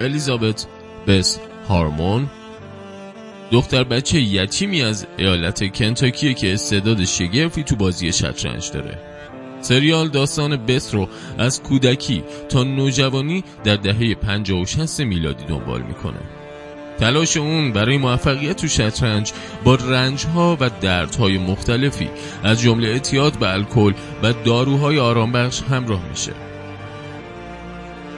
الیزابت بس هارمون دختر بچه یتیمی از ایالت کنتاکیه که استعداد شگرفی تو بازی شطرنج داره. سریال داستان بس رو از کودکی تا نوجوانی در دهه 50 و 60 میلادی دنبال می‌کنه. تلاش اون برای موفقیت تو شطرنج با رنجها و دردهای مختلفی از جمله اعتیاد به الکل و داروهای آرامبخش همراه میشه.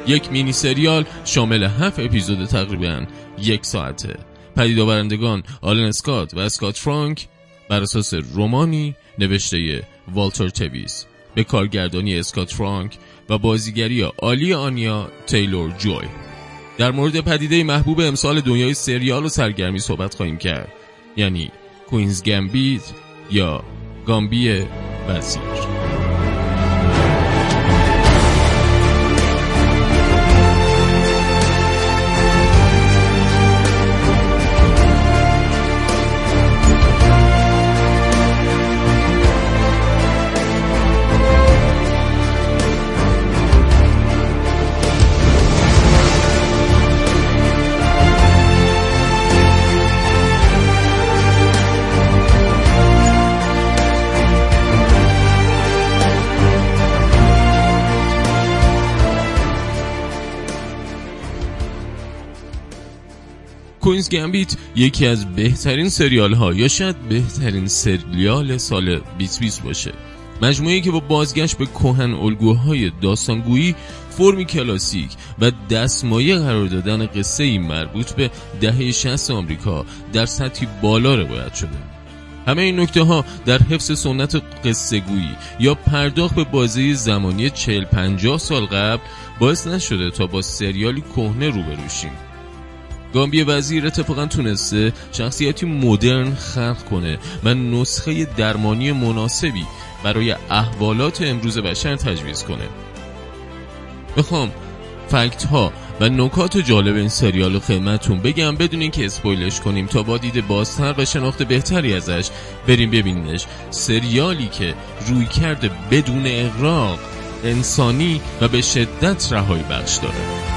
یک مینی سریال شامل هفت اپیزود تقریبا یک ساعته. پدیدآورندگان آلن اسکات و اسکات فرانک بر اساس رومانی نوشته والتر تویس به کارگردانی اسکات فرانک و بازیگری عالی آنیا تیلور جوی. در مورد پدیده محبوب امسال دنیای سریال و سرگرمی صحبت خواهیم کرد. یعنی کوینز گمبیت یا گامبی وزیر. کوینز گمبیت یکی از بهترین سریال ها یا شاید بهترین سریال سال 2020 باشه. مجموعه که با بازگشت به کهن الگوهای داستانگویی فرمی کلاسیک و دستمایه قرار دادن قصه ای مربوط به دهه 60 آمریکا در سطحی بالا روایت شده. همه این نکته ها در حفظ سنت قصه گویی یا پرداخت به بازی زمانی 40 50 سال قبل باعث نشده تا با سریالی کهنه روبروشیم گامبی وزیر اتفاقا تونسته شخصیتی مدرن خلق کنه و نسخه درمانی مناسبی برای احوالات امروز بشر تجویز کنه. بخوام فکت ها و نکات جالب این سریال رو خدمتتون بگم. بدون اینکه اسپویلش کنیم تا با دید بازتر و شناخت بهتری ازش بریم ببینیمش سریالی که روی کرده بدون اغراق انسانی و به شدت رهایی بخش داره.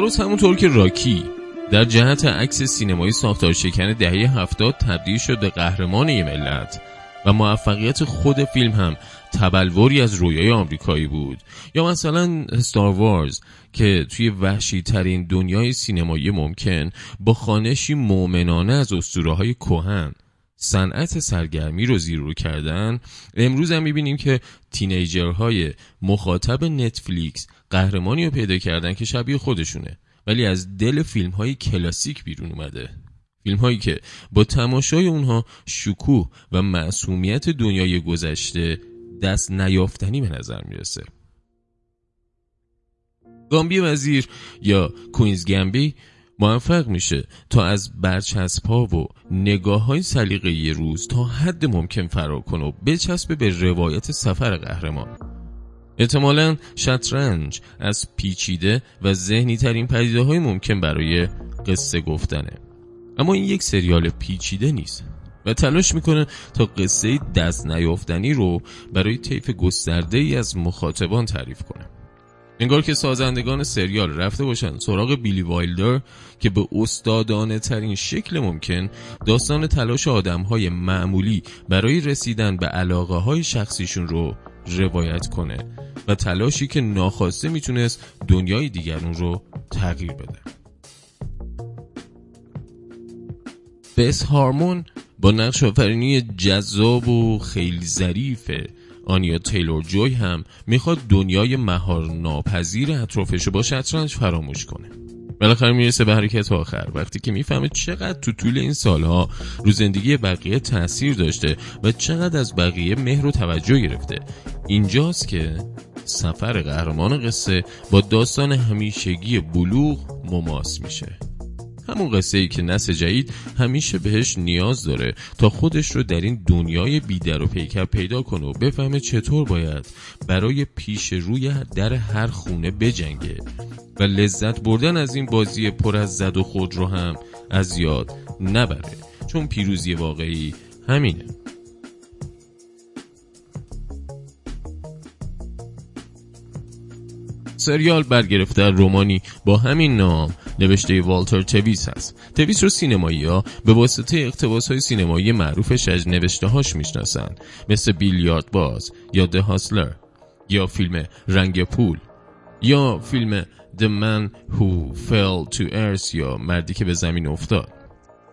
درست همونطور که راکی در جهت عکس سینمایی ساختار شکن دهه هفتاد تبدیل شد به قهرمان یه ملت و موفقیت خود فیلم هم تبلوری از رویای آمریکایی بود. یا مثلا ستار وارز که توی وحشی ترین دنیای سینمایی ممکن با خانشی مؤمنانه از اسطوره های کوهن صنعت سرگرمی رو زیرو کردن. امروز هم می‌بینیم که تینیجرهای مخاطب نتفلیکس قهرمانی رو پیدا کردن که شبیه خودشونه. ولی از دل فیلم های کلاسیک بیرون اومده. فیلم هایی که با تماشای اونها شکوه و معصومیت دنیای گذشته دست نیافتنی به نظر می‌رسه. گامبی وزیر یا کوینز گمبی موفق میشه تا از برچسب ها و نگاه های سلیقه روز تا حد ممکن فرار کنه و بچسبه به روایت سفر قهرمان. احتمالا شطرنج از پیچیده و ذهنی ترین پدیده های ممکن برای قصه گفتنه. اما این یک سریال پیچیده نیست و تلاش می‌کنه تا قصه دست نیافتنی رو برای طیف گسترده ای از مخاطبان تعریف کنه. انگار که سازندگان سریال رفته باشن سراغ بیلی وایلدر که به استادانه ترین شکل ممکن داستان تلاش آدم های معمولی برای رسیدن به علاقه های شخصیشون رو روایت کنه و تلاشی که ناخواسته می‌تونست دنیای دیگرون رو تغییر بده. بس هارمون با نقش آفرینی جذاب و خیلی ظریفه. آنیا تیلور جوی هم می‌خواد دنیای مهار ناپذیر اطرافش با شطرنج فراموش کنه. بالاخره می‌رسه به حرکت آخر وقتی که می‌فهمه چقدر تو طول این سالها رو زندگی بقیه تاثیر داشته و چقدر از بقیه مهر و توجه گرفته. اینجاست که سفر قهرمان قصه با داستان همیشگی بلوغ مماس میشه. همون قصه ای که نسل جدید همیشه بهش نیاز داره تا خودش رو در این دنیای بیدر و پیکر پیدا کنه و بفهمه چطور باید برای پیش روی در هر خونه بجنگه. و لذت بردن از این بازی پر از زد و خود رو هم از یاد نبره. چون پیروزی واقعی همینه. سریال برگرفته رومانی با همین نام. نوشته والتر تویس هست. تویس رو سینمایی ها به واسطه اقتباس های سینمایی معروفش از نوشته هاش می‌شناسن مثل بیلیارد باز یا ده هاسلر یا فیلم رنگ پول یا فیلم The Man Who Fell to Earth یا مردی که به زمین افتاد.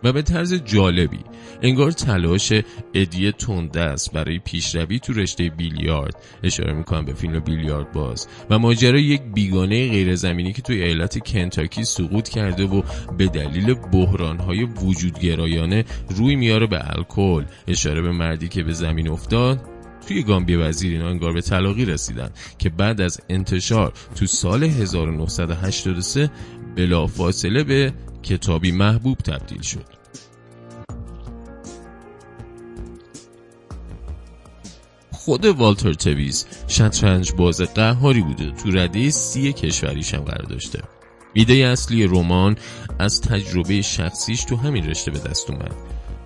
و به طرز جالبی انگار تلاش ادی تندست برای پیشروی تو رشته بیلیارد. اشاره می‌کنم به فیلم بیلیارد باز. و ماجرای یک بیگانه غیر زمینی که توی ایالت کنتاکی سقوط کرده و به دلیل بحرانهای وجودگرایانه روی میاره به الکل. اشاره به مردی که به زمین افتاد توی گامبی وزیر اینا انگار به طلاقی رسیدن که بعد از انتشار تو سال 1983 بلافاصله به کتابی محبوب تبدیل شد. خود والتر تویز شطرنج باز قهاری بوده. تو رده سی کشوریش هم قرار داشته. ایده اصلی رمان از تجربه شخصیش تو همین رشته به دست اومد.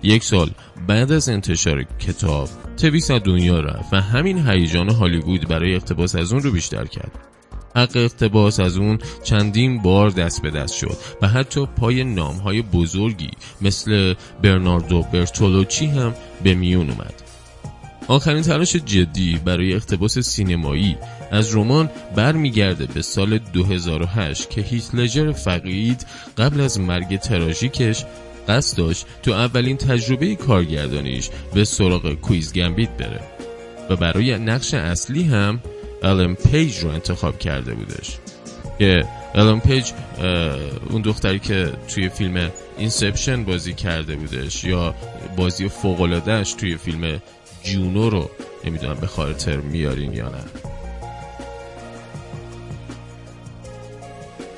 یک سال بعد از انتشار کتاب تویس از دنیا رفت و همین هیجان هالیوود برای اقتباس از اون رو بیشتر کرد. حق اقتباس از اون چندین بار دست به دست شد و حتی پای نامهای بزرگی مثل برناردو برتولوچی هم به میون اومد. آخرین تلاش جدی برای اقتباس سینمایی از رمان برمیگرده به سال 2008 که هیتلجر فقید قبل از مرگ تراژیکش قصد داشت تو اولین تجربه کارگردانیش به سراغ Queen's Gambit بره. و برای نقش اصلی هم الن پیج رو انتخاب کرده بودش. که الن پیج اون دختری که توی فیلم Inception بازی کرده بودش یا بازی فوق‌العاده‌ش توی فیلم Juno رو نمی‌دونم به خاطر میارین یا نه.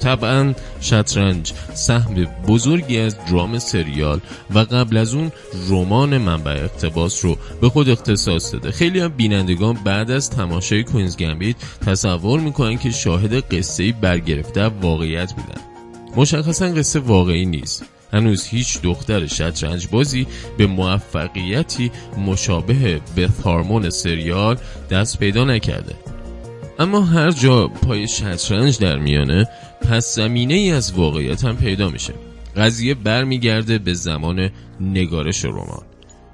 طبعا شطرنج سهم بزرگی از درام سریال و قبل از اون رمان منبع اقتباس رو به خود اختصاص داده. خیلی هم بینندگان بعد از تماشای کوینز گمبیت تصور می‌کنن که شاهد قصه برگرفته واقعیت بودن. مشخصا قصه واقعی نیست. هنوز هیچ دختر شطرنج بازی به موفقیتی مشابه به هارمون سریال دست پیدا نکرده. اما هر جا پای شطرنج در میانه پس زمینه ای از واقعیت هم پیدا میشه. قضیه برمیگرده به زمان نگارش رمان.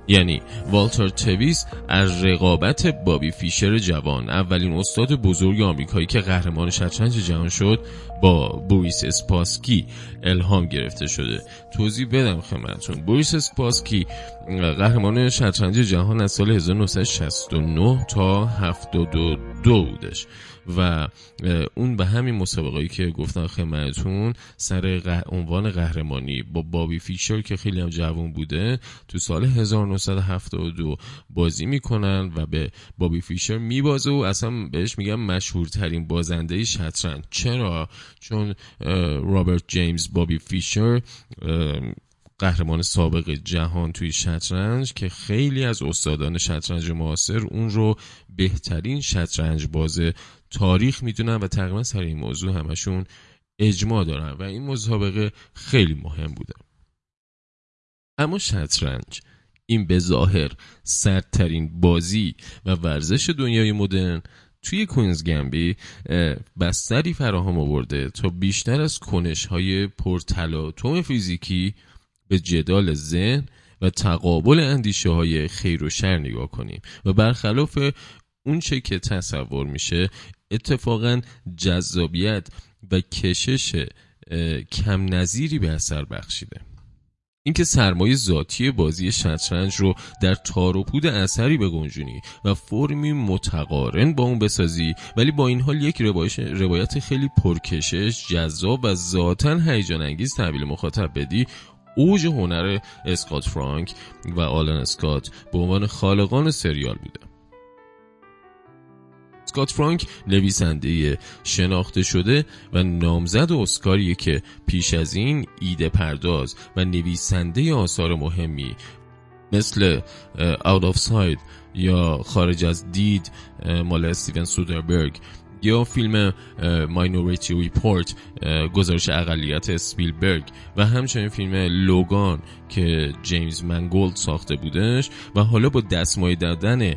یعنی والتر تویس از رقابت بابی فیشر جوان اولین استاد بزرگ آمریکایی که قهرمان شطرنج جهان شد با بوریس اسپاسکی الهام گرفته شده. توضیح بدم خدمتتون. بوریس اسپاسکی قهرمان شطرنج جهان از سال 1969 تا 72 بودش. و اون به همین مسابقه که گفتن خدمتتون سر عنوان قهرمانی با بابی فیشر که خیلی هم جوان بوده تو سال 1972 بازی می‌کنن و به بابی فیشر میبازه و اصلا بهش میگم مشهورترین بازنده شطرنج. چرا؟ چون رابرت جیمز بابی فیشر قهرمان سابق جهان توی شطرنج که خیلی از استادان شطرنج معاصر اون رو بهترین شطرنج باز تاریخ می‌دونن و تقریبا سر این موضوع همشون اجماع دارن و این مسابقه خیلی مهم بوده. اما شطرنج این به ظاهر سردترین بازی و ورزش دنیای مدرن توی کوینز گمبی بستری فراهم آورده تا بیشتر از کنش های پرتلاطم فیزیکی به جدال ذهن و تقابل اندیشه های خیر و شر نگاه کنیم و برخلاف اون چه که تصور میشه اتفاقا جذابیت و کشش کم نظیری به اثر بخشیده. اینکه سرمایه ذاتی بازی شطرنج رو در تار و پود اثری بگنجونی و فرمی متقارن با اون بسازی ولی با این حال یک روایت خیلی پرکشش جذاب و ذاتا هیجان انگیز تحویل مخاطب بدی اوج هنر اسکات فرانک و آلن اسکات به عنوان خالقان سریال بوده. اسکات فرانک نویسنده شناخته شده و نامزد اسکاریه که پیش از این ایده پرداز و نویسنده آثار مهمی مثل Out of Sight یا خارج از دید مال استیون سودربرگ یا فیلم Minority Report گزارش اقلیت اسپیلبرگ و همچنین فیلم Logan که جیمز منگولد ساخته بودش و حالا با دستمایه دادن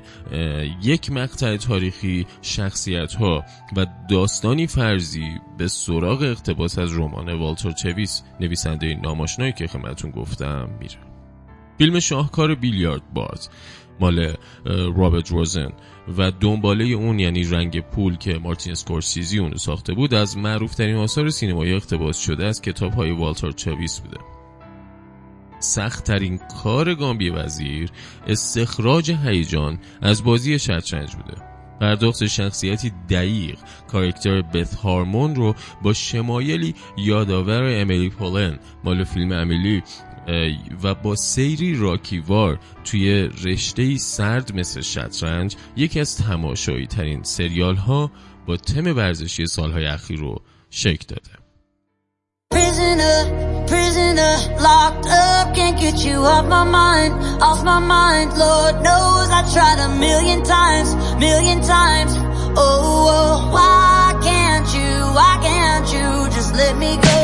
یک مقطع تاریخی شخصیت ها و داستانی فرضی به سراغ اقتباس از رمان والتر تویس نویسنده نام‌آشنایی که خدمتتون گفتم میره. فیلم شاهکار بیلیارد باز مال رابرت راسن و دنباله اون یعنی رنگ پول که مارتین اسکورسیزی اونو ساخته بود از معروفترین آثار سینمایی اقتباس شده از کتاب های والتر تویس بوده. سختترین کار گامبی وزیر استخراج هیجان از بازی شطرنج بوده. پرداخت شخصیتی دقیق کارکتر بث هارمون رو با شمایلی یادآور امیلی پولن مال فیلم امیلی و با سیری راکیوار توی رشته سرد مثل شطرنج یکی از تماشایی ترین سریال ها با تم ورزشی سالهای اخیر رو شک داده. Let me go.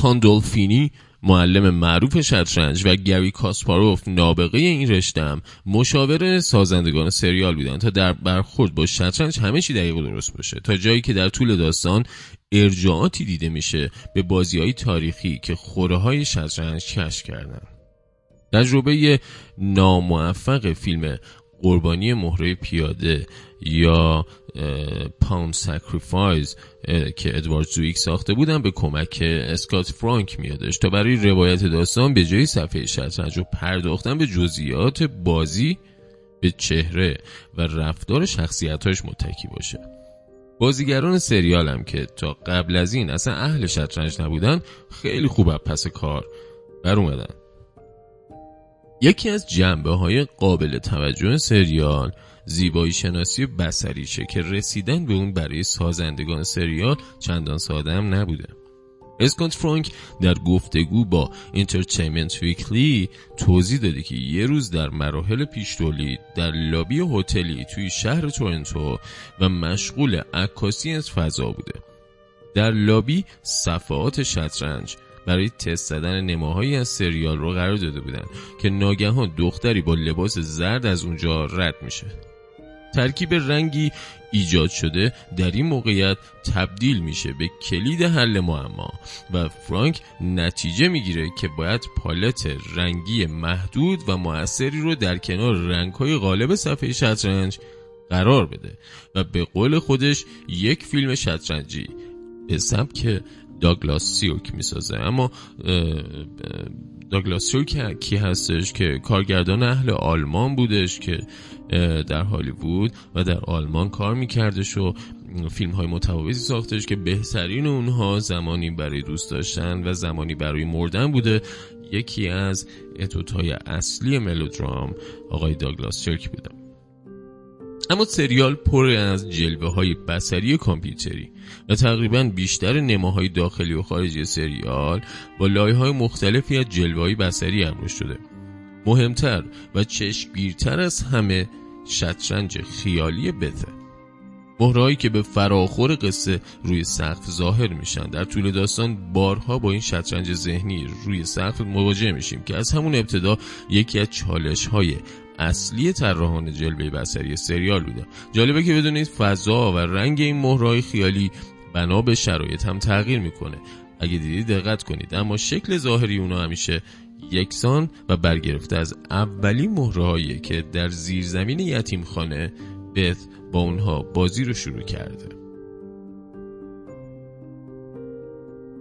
پاندولفینی معلم معروف شطرنج و گری کاسپاروف نابغه این رشتم مشاور سازندگان سریال بودن تا در برخورد با شطرنج همه چی دقیق و درست باشه. تا جایی که در طول داستان ارجاعاتی دیده میشه به بازی های تاریخی که خوره های شطرنج کشف کردن. تجربه ناموفق فیلم قربانی مهره پیاده یا Pawn Sacrifice که ادوارد زویک ساخته بودن به کمک اسکات فرانک میادش. تا برای روایت داستان به جای صفحه شطرنج و پرداختن به جزئیات بازی به چهره و رفتار شخصیتاش متکی باشه. بازیگران سریال هم که تا قبل از این اصلا اهل شطرنج نبودن خیلی خوب پس کار بر اومدن. یکی از جنبه های قابل توجه سریال زیبایی شناسی بصریشه که رسیدن به اون برای سازندگان سریال چندان ساده هم نبوده. اسکات فرانک در گفتگو با Entertainment Weekly توضیح داده که یه روز در مراحل پیش در لابی هتلی توی شهر تورنتو و مشغول عکاسی از فضا بوده. در لابی صفحات شطرنج برای تست زدن نماهایی از سریال رو قرار داده بودن که ناگهان دختری با لباس زرد از اونجا رد میشه. ترکیب رنگی ایجاد شده. در این موقعیت تبدیل میشه به کلید حل معما و فرانک نتیجه می‌گیره که باید پالت رنگی محدود و موثری رو در کنار رنگهای غالب صفحه شطرنج قرار بده و به قول خودش یک فیلم شطرنجی به سبک داگلاس سیوک می‌سازه. اما داگلاس سیوک کی هستش که کارگردان اهل آلمان بودش که در هالیوود و در آلمان کار میکردش و فیلم های متفاوتی ساختش که بهترین اونها زمانی برای دوست داشتن و زمانی برای مردن بوده. یکی از اتوتای اصلی ملودرام آقای داگلاس چرک بوده. اما سریال پر از جلوه های بسری کامپیوتری. و تقریبا بیشتر نماهای داخلی و خارجی سریال با لایه های مختلفی از جلوه های بسری امروز شده. مهمتر و چشمگیرتر از همه شطرنج خیالی بته. مهرهایی که به فراخور قصه روی سقف ظاهر میشن. در طول داستان بارها با این شطرنج ذهنی روی سقف مواجه میشیم که از همون ابتدا یکی از چالش های اصلی طراحان جلوه بسری سریال بوده. جالبه که بدونید فضا و رنگ این مهرهای خیالی بنا به شرایط هم تغییر می‌کنه. اگه دیدید دقت کنید. اما شکل ظاهری اونا همیشه یکسان و برگرفته از اولین مهرهایی که در زیرزمین یتیم خانه بث با اونها بازی رو شروع کرده.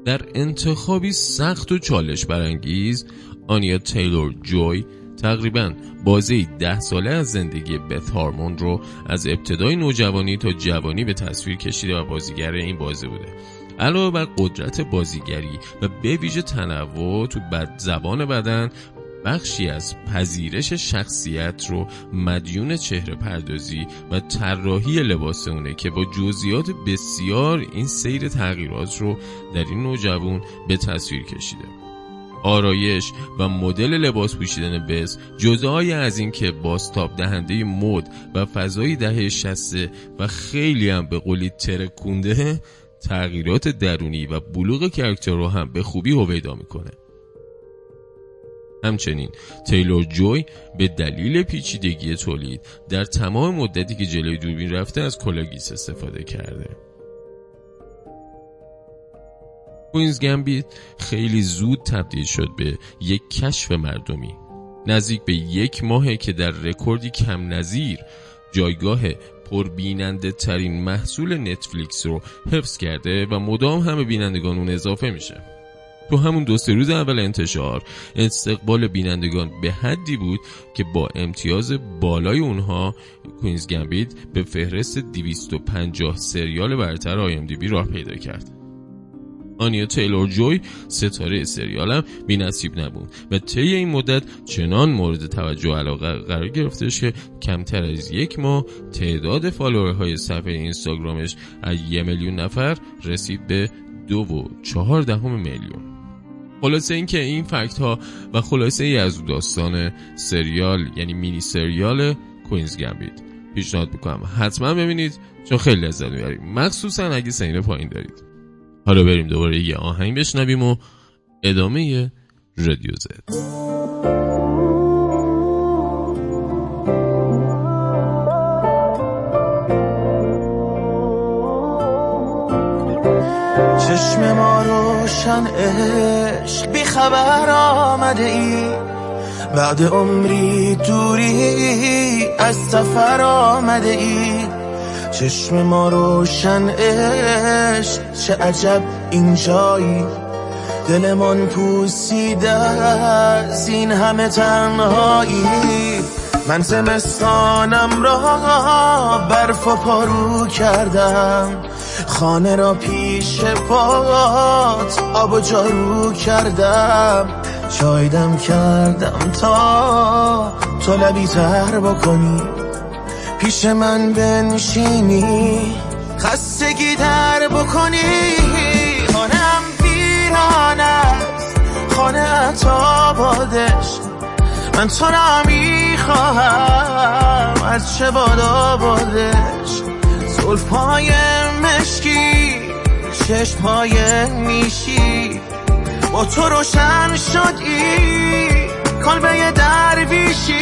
در انتخابی سخت و چالش برانگیز آنیا تیلور جوی تقریبا بازی ده ساله از زندگی بث هارمون رو از ابتدای نوجوانی تا جوانی به تصویر کشیده و بازیگر این بازی بوده. علاوه بر قدرت بازیگری و به ویژه تنوع تو بد زبان بدن بخشی از پذیرش شخصیت رو مدیون چهره پردازی و طراحی لباس اونه که با جزئیات بسیار این سیر تغییرات رو در این نوجوان به تصویر کشیده. آرایش و مدل لباس پوشیدن بز جزای از این که باستاب دهنده مد و فضای دهه شسته و خیلی هم به قولی ترکونده تغییرات درونی و بلوغ character رو هم به خوبی هویدا می‌کنه. همچنین. تیلور جوی به دلیل پیچیدگی تولید در تمام مدتی که جلوی دوربین رفته از کلاه‌گیس استفاده کرده. Queen's Gambit خیلی زود تبدیل شد به یک کشف مردمی. نزدیک به یک ماهه که در رکوردی کم نظیر جایگاه پربیننده ترین محصول Netflix رو حفظ کرده و مدام به بینندگان اون اضافه میشه. تو همون دو سه روز اول انتشار. استقبال بینندگان به حدی بود که با امتیاز بالای اونها Queen's Gambit به فهرست 250 سریال برتر IMDb راه پیدا کرد. آنیا تیلور جوی ستاره سریالم بی نصیب نبود و طی این مدت چنان مورد توجه علاقه قرار گرفتش که کمتر از یک ماه تعداد فالوورهای صفحه اینستاگرامش از یه میلیون نفر رسید به دو و چهار دهم میلیون. خلاصه اینکه این فکت ها و خلاصه ای از داستان سریال یعنی مینی سریال کوینز گمبید پیشنهاد می‌کنم حتما ببینید چون خیلی لذت می‌برید مخصوصا اگه سین پایین دارید. حالا بریم دوباره یه آهنگ بشنویم و ادامه رادیو زد. چشم ما روشن عشق. بی خبر آمده ای. بعد عمری دوری از سفر آمده ای. چشم ما روشن عشق. چه عجب اینجایی دلمان پوسیده از این همه تنهایی. من زمستانم را برف و پارو کردم. خانه را پیش پات آب و جارو کردم چایدم کردم تا تو لبی تر بکنی. پیش من بنشینی خستگی در بکنی. خانم ویران است خانه تا بادش من تو را می‌خواهم از چه بادا بادش زلف پای مشکی چشم های نیشی. با تو روشن شد ای کلبه درویشی.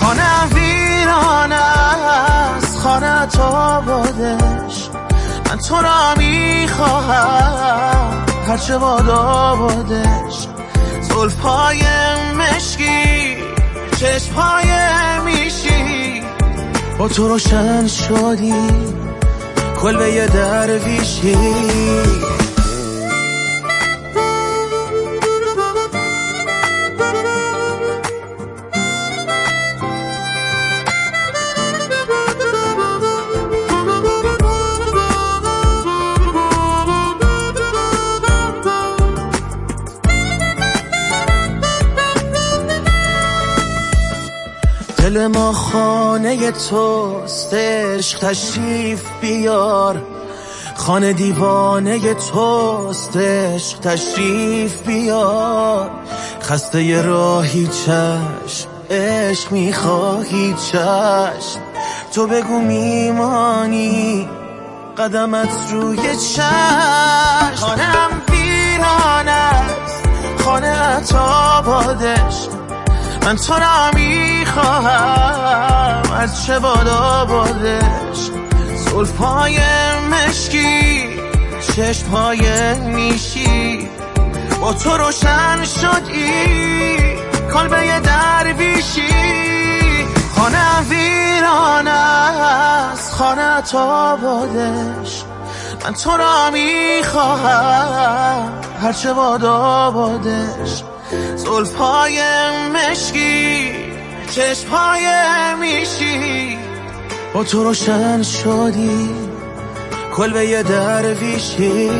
خانه ویران است خانه تا بادش من تو را می‌خواهم هرچه بادا زلف های مشکی چشم های میشی تو روشن شدی کلبه درویشی. دل ما خانه توست عشق تشریف بیار. خانه دیوانه توست عشق تشریف بیار. خسته راهی چشم عشق می‌خواهی چشم. تو بگو میمانی قدمت روی چشم. خانم ویران است خانه تا بادش من تو را می‌خواهم. از چه بادا بادش؟ زلف های مشکی چشم های نیشی. با تو روشن شد ای کلبه درویشی. خانه ویران است خانه تا بادش. من تو را می‌خواهم. هرچه بادا بادش. زلف های مشکی چشم های میشی. با تو روشن شدی کلبه درویشی.